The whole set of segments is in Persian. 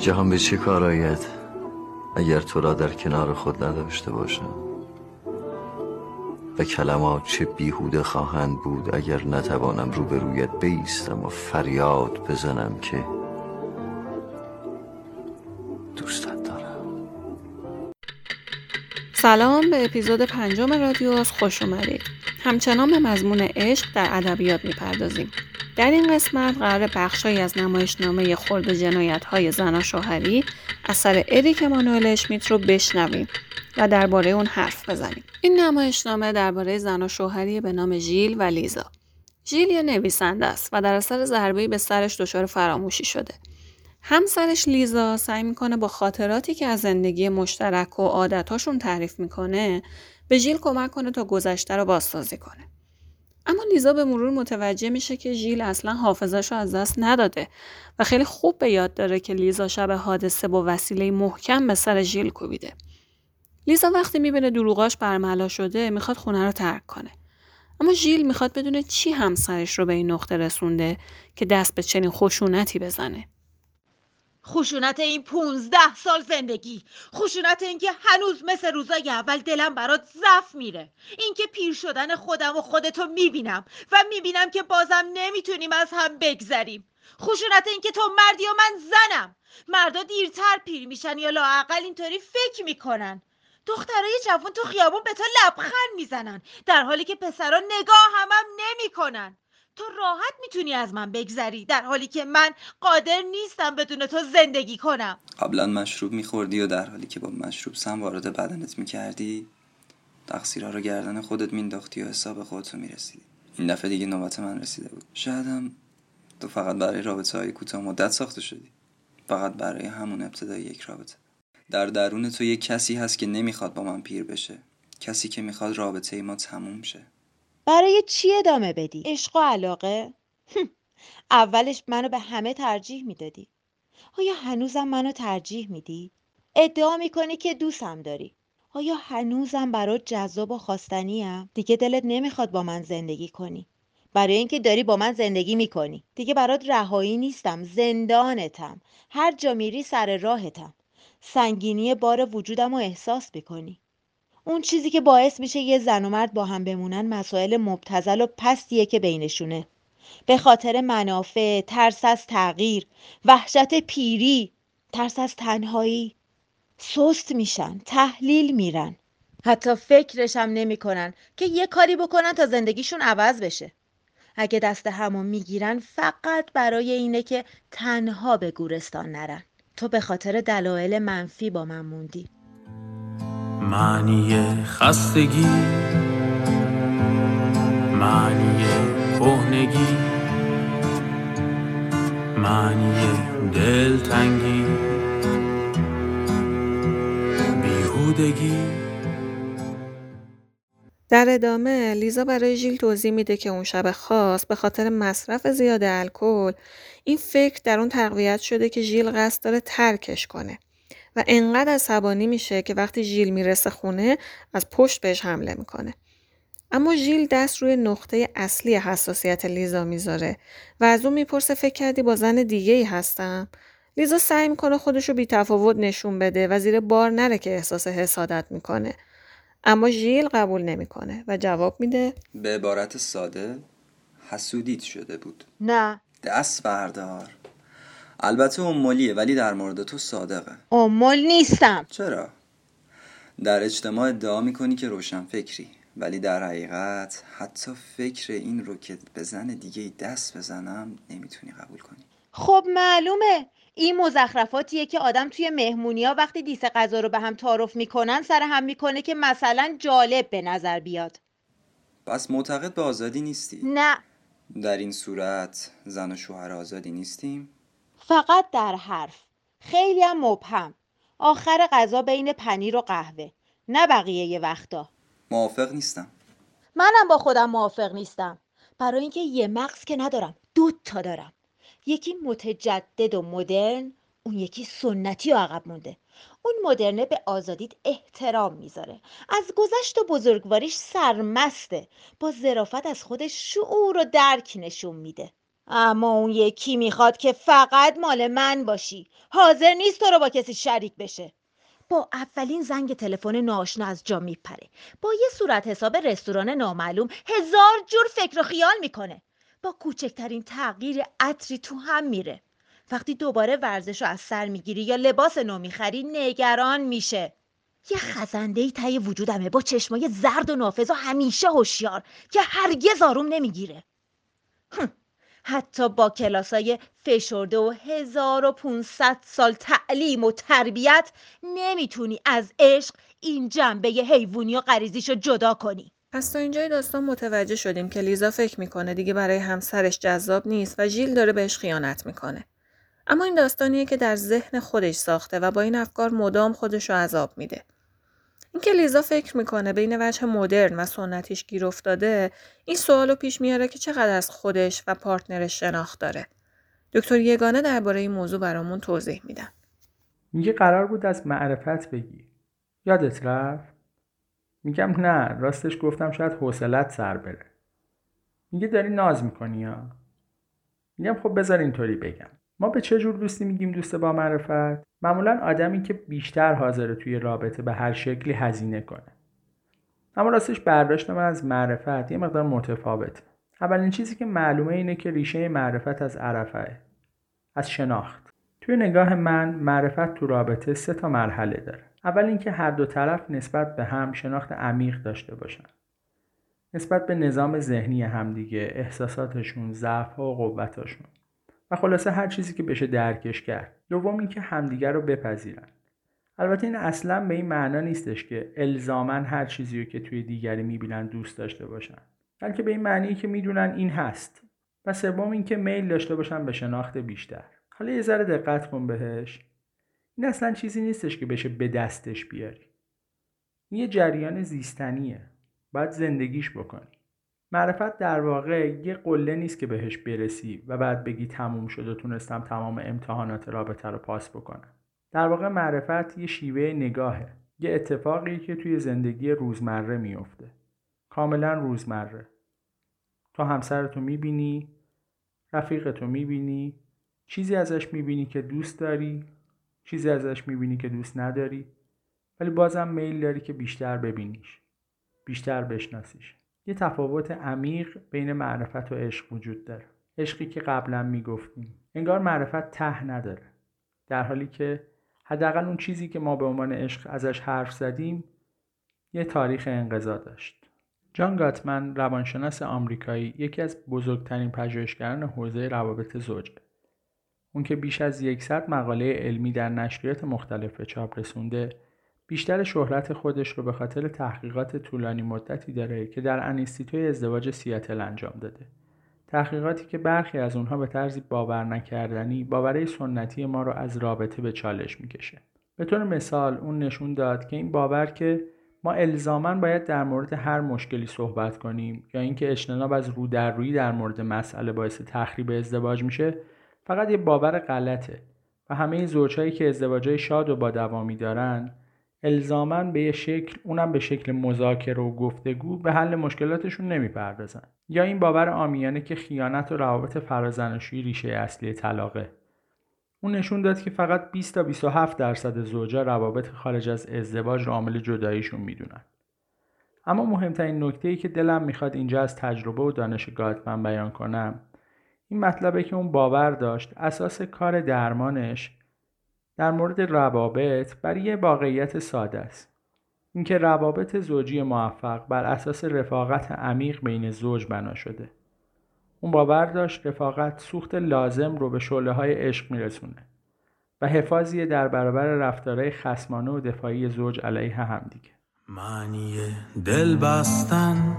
جهان به چه کار آید؟ اگر تو را در کنار خود نداشته باشم. و کلمات چه بیهوده خواهند بود اگر نتوانم روبرویت بیستم و فریاد بزنم که سلام به اپیزود پنجم رادیو خوش اومدید همچنان به مضمون عشق در ادبیات می‌پردازیم در این قسمت قرار بخشهایی از نمایشنامه خرد جنایت های زن شوهری اثر اریک مانوئل اشمیت رو بشنویم و درباره اون حرف بزنیم. این نمایشنامه درباره زن و شوهری به نام ژیل و لیزا. ژیل یه نویسنده است و در اثر ضربه‌ای به سرش دچار فراموشی شده. همسرش لیزا سعی می‌کنه با خاطراتی که از زندگی مشترک و عادتاشون تعریف می‌کنه به ژیل کمک کنه تا گذشته رو بازسازی کنه. اما لیزا به مرور متوجه میشه که ژیل اصلا حافظش رو از دست نداده و خیلی خوب به یاد داره که لیزا شب حادثه با وسیله محکم به سر ژیل کوبیده. لیزا وقتی می‌بینه دروغاش برملا شده می‌خواد خونه رو ترک کنه. اما ژیل می‌خواد بدونه چی همسرش رو به این نقطه رسونده که دست به چنین خشونتی بزنه. خشونت این پونزده سال زندگی. خشونت اینکه هنوز مثل روزای اول دلم برات ضعف میره. اینکه پیر شدن خودم و خودتو می‌بینم و می‌بینم که بازم نمی‌تونیم از هم بگذریم. خشونت اینکه تو مردی و من زنم. مردا دیرتر پیر میشن یا لااقل اینطوری فکر می‌کنن. دخترای جوان تو خیابون به تو لبخند می‌زنن. در حالی که پسرا نگاه همم هم نمی‌کنن. تو راحت می‌تونی از من بگذری در حالی که من قادر نیستم بدون تو زندگی کنم. قبلا مشروب میخوردی و در حالی که با مشروب سم وارد بدنت می‌کردی تقصیرها رو گردن خودت مینداختی و حساب خودتو می‌رسیدی. این دفعه دیگه نوبت من رسیده بود. شایدم تو فقط برای رابطه های کوتاه مدت ساخته شدی. فقط برای همون ابتدای یک رابطه. در درون تو یک کسی هست که نمی‌خواد با من پیر بشه. کسی که می‌خواد رابطه ما تموم شه. برای چی ادامه بدی؟ عشق و علاقه؟ اولش منو به همه ترجیح می‌دادی آیا هنوزم منو ترجیح میدی؟ ادعا می‌کنی که دوستم داری آیا هنوزم برات جذاب و خواستنیم؟ دیگه دلت نمی‌خواد با من زندگی کنی برای اینکه داری با من زندگی می‌کنی دیگه برات رهایی نیستم زندانتم هر جا میری سر راهتم سنگینی بار وجودم رو احساس می‌کنی اون چیزی که باعث میشه یه زن و مرد با هم بمونن مسائل مبتزل و پستیه که بینشونه. به خاطر منافع، ترس از تغییر، وحشت پیری، ترس از تنهایی. سست میشن، تحلیل میرن. حتی فکرش هم نمی‌کنن که یه کاری بکنن تا زندگیشون عوض بشه. اگه دست همو می‌گیرن فقط برای اینه که تنها به گورستان نرن. تو به خاطر دلایل منفی با من موندی. معنی خستگی معنی کهنگی معنی دلتنگی بیهودگی. در ادامه لیزا برای ژیل توضیح میده که اون شب خاص به خاطر مصرف زیاد الکل این فکر در اون تقویت شده که ژیل قصد داره ترکش کنه. و انقدر عصبانی میشه که وقتی ژیل می‌رسه خونه از پشت بهش حمله می‌کنه. اما ژیل دست روی نقطه اصلی حساسیت لیزا می‌ذاره و از اون می‌پرسه فکر کردی با زن دیگه ای هستم؟ لیزا سعی می‌کنه خودشو بی تفاوت نشون بده و زیر بار نره که احساس حسادت می‌کنه. اما ژیل قبول نمی‌کنه و جواب میده به عبارت ساده حسودیت شده بود نه دست بردار البته امولیه ولی در مورد تو صادقه امول نیستم چرا؟ در اجتماع ادعا می‌کنی که روشن فکری ولی در حقیقت حتی فکر این رو که به زن دیگه دست بزنم نمی‌تونی قبول کنی خب معلومه این مزخرفاتیه که آدم توی مهمونی ها وقتی دیس غذا رو به هم تعارف می‌کنن سر هم می‌کنه که مثلا جالب به نظر بیاد پس معتقد به آزادی نیستی؟ نه در این صورت زن و شوهر آزادی نیستیم؟ فقط در حرف. خیلی هم مبهم. آخر غذا بین پنیر و قهوه. نه بقیه یه وقتا. موافق نیستم. منم با خودم موافق نیستم. برای اینکه یه مغز که ندارم دو تا دارم. یکی متجدد و مدرن اون یکی سنتی و عقب مونده. اون مدرنه به آزادیت احترام می‌ذاره. از گذشت و بزرگواریش سرمسته. با ظرافت از خودش شعور و درک نشون میده. اما اون یکی می‌خواد که فقط مال من باشی. حاضر نیست تو رو با کسی شریک بشه. با اولین زنگ تلفن ناشنا از جا میپره. با یه صورت حساب رستوران نامعلوم هزار جور فکر و خیال می‌کنه. با کوچکترین تغییر عطری تو هم میره. وقتی دوباره ورزش رو از سر می‌گیری یا لباس نو می‌خری نگران میشه. یه خزنده ای تای وجودمه با چشمای زرد و نافذ و همیشه هوشیار که هرگز آروم نمی‌گیره. حتی با کلاسای فشرده و 1500 سال تعلیم و تربیت نمی‌تونی از عشق این جنبه حیوانی و غریزیشو جدا کنی پس تا اینجای داستان متوجه شدیم که لیزا فکر می‌کنه دیگه برای همسرش جذاب نیست و ژیل داره بهش خیانت می‌کنه. اما این داستانیه که در ذهن خودش ساخته و با این افکار مدام خودش رو عذاب میده. اینکه لیزا فکر می‌کنه بین وجه مدرن و سنتیش گیر افتاده این سوالو پیش میاره که چقدر از خودش و پارتنرش شناخت داره. دکتر یگانه درباره این موضوع برامون توضیح میدن. میگه قرار بود از معرفت بگی. یادت رفت؟ میگم نه راستش گفتم شاید حوصلت سر بره. میگه داری ناز می‌کنی یا میگم خب بذار اینطوری بگم. ما به چه جور دوستی میگیم دوست با معرفت؟ معمولا آدمی که بیشتر حاضره توی رابطه به هر شکلی هزینه کنه. اما راستش برداشت من از معرفت یه مقدار متفاوته اولین چیزی که معلومه اینه که ریشه معرفت از عرفه از شناخت. توی نگاه من معرفت تو رابطه سه تا مرحله داره. اول اینکه هر دو طرف نسبت به هم شناخت عمیق داشته باشن. نسبت به نظام ذهنی همدیگه احساساتشون ضعف و قوتاشون و خلاصه هر چیزی که بشه درکش کرد. دوم اینکه همدیگر رو بپذیرن. البته این اصلا به این معنا نیستش که الزاما هر چیزی رو که توی دیگری می‌بینن دوست داشته باشن. بلکه به این معنی که می‌دونن این هست. و سوم اینکه میل داشته باشن به شناخت بیشتر. حالا یه ذره دقت کن بهش. این اصلا چیزی نیستش که بشه به دستش بیاری. این یه جریان زیستنیه. باید زندگیش بکنی. معرفت در واقع یه قله نیست که بهش برسی و بعد بگی تموم شد و تونستم تمام امتحانات رابطه رو پاس بکنم. در واقع معرفت یه شیوه نگاهه یه اتفاقی که توی زندگی روزمره میفته کاملا روزمره. تو همسرتو می‌بینی رفیقتو می‌بینی چیزی ازش می‌بینی که دوست داری چیزی ازش می‌بینی که دوست نداری ولی بازم میل داری که بیشتر ببینیش بیشتر بشناسیش. یه تفاوت عمیق بین معرفت و عشق وجود داره. عشقی که قبلا می‌گفتیم. انگار معرفت ته نداره. در حالی که حداقل اون چیزی که ما به عنوان عشق ازش حرف زدیم یه تاریخ انقضا داشت. جان گاتمن روانشناس آمریکایی یکی از بزرگترین پژوهشگران حوزه روابط زوجه اون که بیش از یکصد مقاله علمی در نشریات مختلف به چاپ رسونده بیشتر شهرت خودش رو به خاطر تحقیقات طولانی مدتی داره که در انیستیتوی ازدواج سیاتل انجام داده. تحقیقاتی که برخی از اونها به طرزی باور نکردنی باورهای سنتی ما رو از رابطه به چالش می‌کشه. به طور مثال اون نشون داد که این باور که ما الزاما باید در مورد هر مشکلی صحبت کنیم یا اینکه اجتناب از رو در روی در مورد مسئله باعث تخریب ازدواج میشه فقط یه باور غلطه و همه زوجهایی که ازدواجهای شاد و با دوامی دارن الزاما به یه شکل اونم به شکل مذاکره و گفتگو به حل مشکلاتشون نمی‌پردازن. یا این باور آمیانه که خیانت و روابط فرازنشویی ریشه اصلی طلاقه. اون نشون داد که فقط 20 تا 27 درصد زوجا روابط خارج از ازدواج رو عامل جداییشون می‌دونن. اما مهمترین نکته ای که دلم می‌خواد اینجا از تجربه و دانش گاتمن بیان کنم این مطلبه که اون باور داشت اساس کار درمانش در مورد روابط بر یه واقعیت ساده است. اینکه روابط زوجی موفق بر اساس رفاقت عمیق بین زوج بنا شده. اون باور داشت رفاقت سوخت لازم رو به شعله های عشق میرسونه و حفاظی در برابر رفتارهای خسمانه و دفاعی زوج علیه همدیگه معنی دل بستن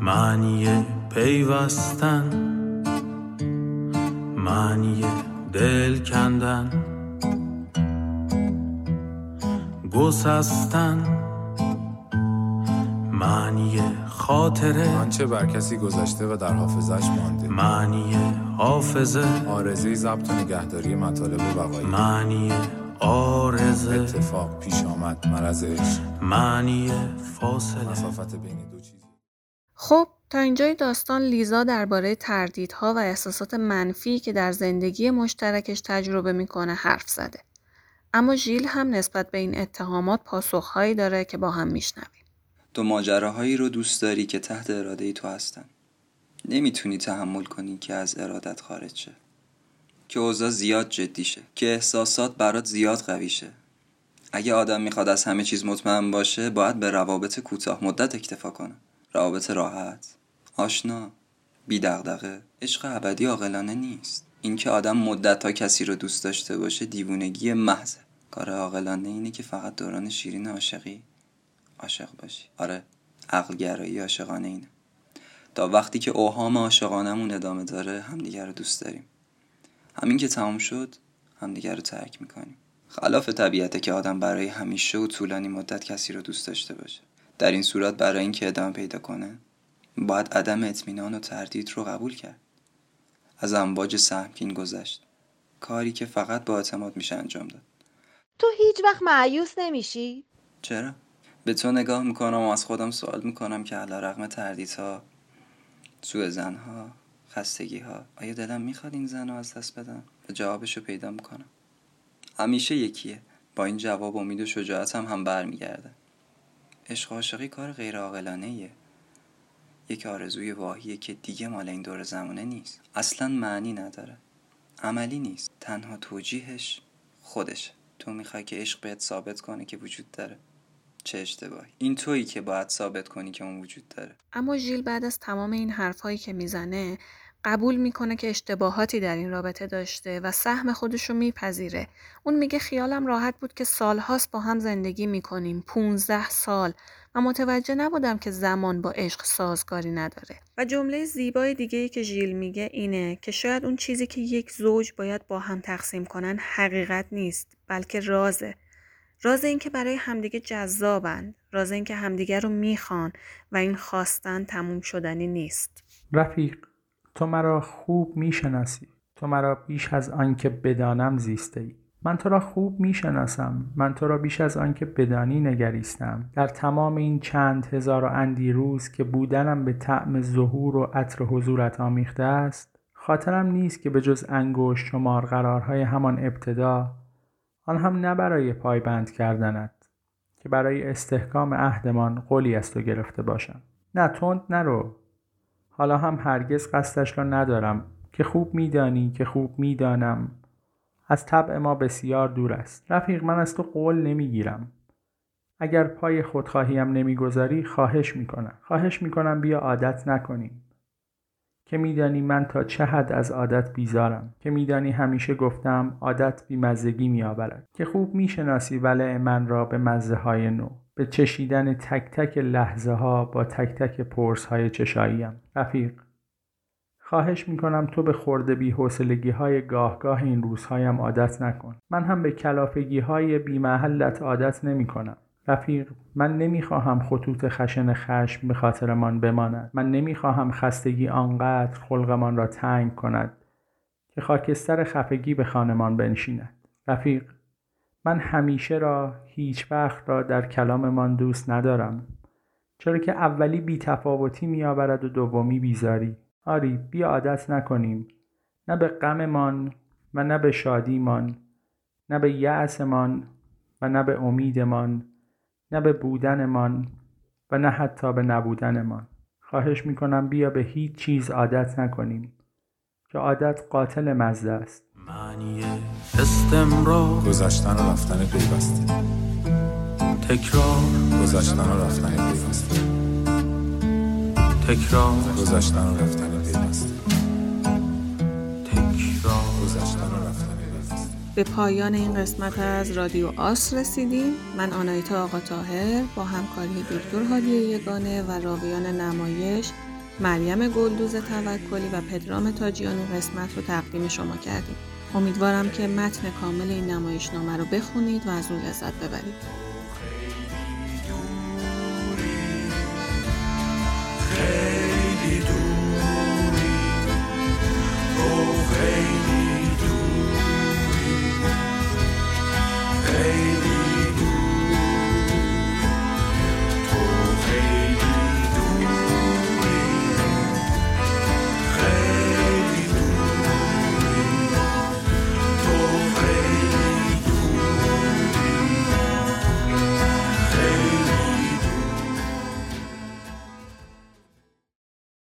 معنی پیوستن معنی دل کندن گسستن معنی خاطره. آنچه بر کسی گذشته و در حافظش مانده. معنی حافظه. آرزه ضبط و نگهداری مطالب بقایی معنی آرزه. اتفاق پیش آمد مرض عشق معنی فاصله. مسافت بین دو چیز خب تا اینجای داستان لیزا درباره تردیدها و احساسات منفی که در زندگی مشترکش تجربه می‌کنه حرف زده. اما ژیل هم نسبت به این اتهامات پاسخهایی داره که با هم میشنویم. تو ماجراهایی رو دوست داری که تحت اراده ای تو هستن. نمی‌تونی تحمل کنی که از ارادت خارج شه. که اوضاع زیاد جدی شه. که احساسات برات زیاد قوی شه. اگه آدم می‌خواد از همه چیز مطمئن باشه باید به روابط کوتاه مدت اکتفا کنه. روابط راحت، آشنا، بی دغدغه. عشق ابدی عاقلانه نیست. اینکه آدم مدت ها کسی رو دوست داشته باشه دیوونگی محضه. کار عاقلانه اینه که فقط دوران شیرین عاشقی عاشق باشی آره عقل گرایی عاشقانه اینه تا وقتی که اوهام عاشقانمون ادامه داره همدیگر رو دوست داریم همین که تمام شد همدیگر رو ترک می‌کنیم خلاف طبیعته که آدم برای همیشه و طولانی مدت کسی رو دوست داشته باشه در این صورت برای اینکه ادامه پیدا کنه باید عدم اطمینان و تردید رو قبول کرد. از امواج سهمگین گذشت. کاری که فقط با اعتماد میشه انجام داد. تو هیچ وقت معیوس نمیشی؟ چرا؟ به تو نگاه می‌کنم و از خودم سوال می‌کنم که علا رقم تردیدها سوء زنها خستگی ها آیا دلم می‌خواد این زن رو از دست بدم؟ و جوابش رو پیدا می‌کنم. همیشه یکیه. با این جواب امید و شجاعت هم هم برمیگرده. عشق عاشقی کار غیر عاقلانه یک آرزوی واهیه که دیگه مال این دور زمانه نیست. اصلا معنی نداره. عملی نیست. تنها توجیهش خودشه. تو می‌خوای که عشق بهت ثابت کنه که وجود داره. چه اشتباهی. این تویی که باید ثابت کنی که اون وجود داره. اما ژیل بعد از تمام این حرفهایی که می‌زنه قبول می‌کنه که اشتباهاتی در این رابطه داشته و سهم خودش رو میپذیره. اون میگه خیالم راحت بود که سالهاست با هم زندگی می‌کنیم. 15 سال و متوجه نبودم که زمان با عشق سازگاری نداره. و جمله زیبای دیگه ای که ژیل میگه اینه که شاید اون چیزی که یک زوج باید با هم تقسیم کنن حقیقت نیست بلکه رازه. راز این که برای همدیگه جذابن. راز این که همدیگه رو می‌خوان و این خواستن تموم شدنی نیست. رفیق تو مرا خوب می‌شناسی. تو مرا بیش از آنکه بدانم زیسته ای من تو را خوب می‌شناسم. من تو را بیش از آنکه بدانی نگریستم. در تمام این چند هزار و اندی روز که بودنم به طعم ظهور و عطر حضورت آمیخته است خاطرم نیست که به جز انگشت شمار قرارهای همان ابتدا آن هم نه برای پایبند کردنت که برای استحکام عهدمان قولی از تو گرفته باشم. نه تند نرو حالا هم هرگز قصدش را ندارم. که خوب میدانی که خوب می‌دانم. از طبع ما بسیار دور است. رفیق من از تو قول نمی‌گیرم. اگر پای خودخواهیم نمی‌گذاری خواهش می‌کنم. خواهش می‌کنم بیا عادت نکنیم. که میدانی من تا چه حد از عادت بیزارم. که میدانی همیشه گفتم عادت بیمزگی میآورد. که خوب می‌شناسی ولع من را به مزه های نو. به چشیدن تک تک لحظه ها با تک تک پرس های چشاییم رفیق خواهش می‌کنم تو به خورده بی حوصلگی های گاه گاه این روزهایم عادت نکن. من هم به کلافگی های بی محلت عادت نمی کنم رفیق من نمی‌خواهم خطوط خشن خشم به خاطرمان بماند. من نمی‌خواهم خستگی آنقدر خلقمان را تنگ کند که خاکستر خفگی به خانمان بنشیند. رفیق من همیشه را هیچ وقت را در کلاممان دوست ندارم چرا که اولی بی تفاوتی می آورد و دومی بیزاری. آری بی عادت نکنیم. نه به غممان و نه به شادیمان نه به یأسمان و نه به امیدمان نه به بودنمان و نه حتی به نبودنمان. خواهش می‌کنم بیا به هیچ چیز عادت نکنیم که عادت قاتل مزده است. معنی استمرار. گذشتن و رفتن پیوسته. تکرار. گذشتن و رفتن پیوسته. تکرار. گذشتن و رفتن پیوسته. تکرار. گذشتن و رفتن پیوسته. به پایان این قسمت از رادیو آس رسیدیم. من آنایتا آقا تاهر با همکاری دکتر هادی یگانه و راویان نمایش مریم گلدوز توکلی و پدرام تاجیانی قسمت رو تقدیم شما کردیم. امیدوارم که متن کامل این نمایشنامه رو بخونید و از اون لذت ببرید.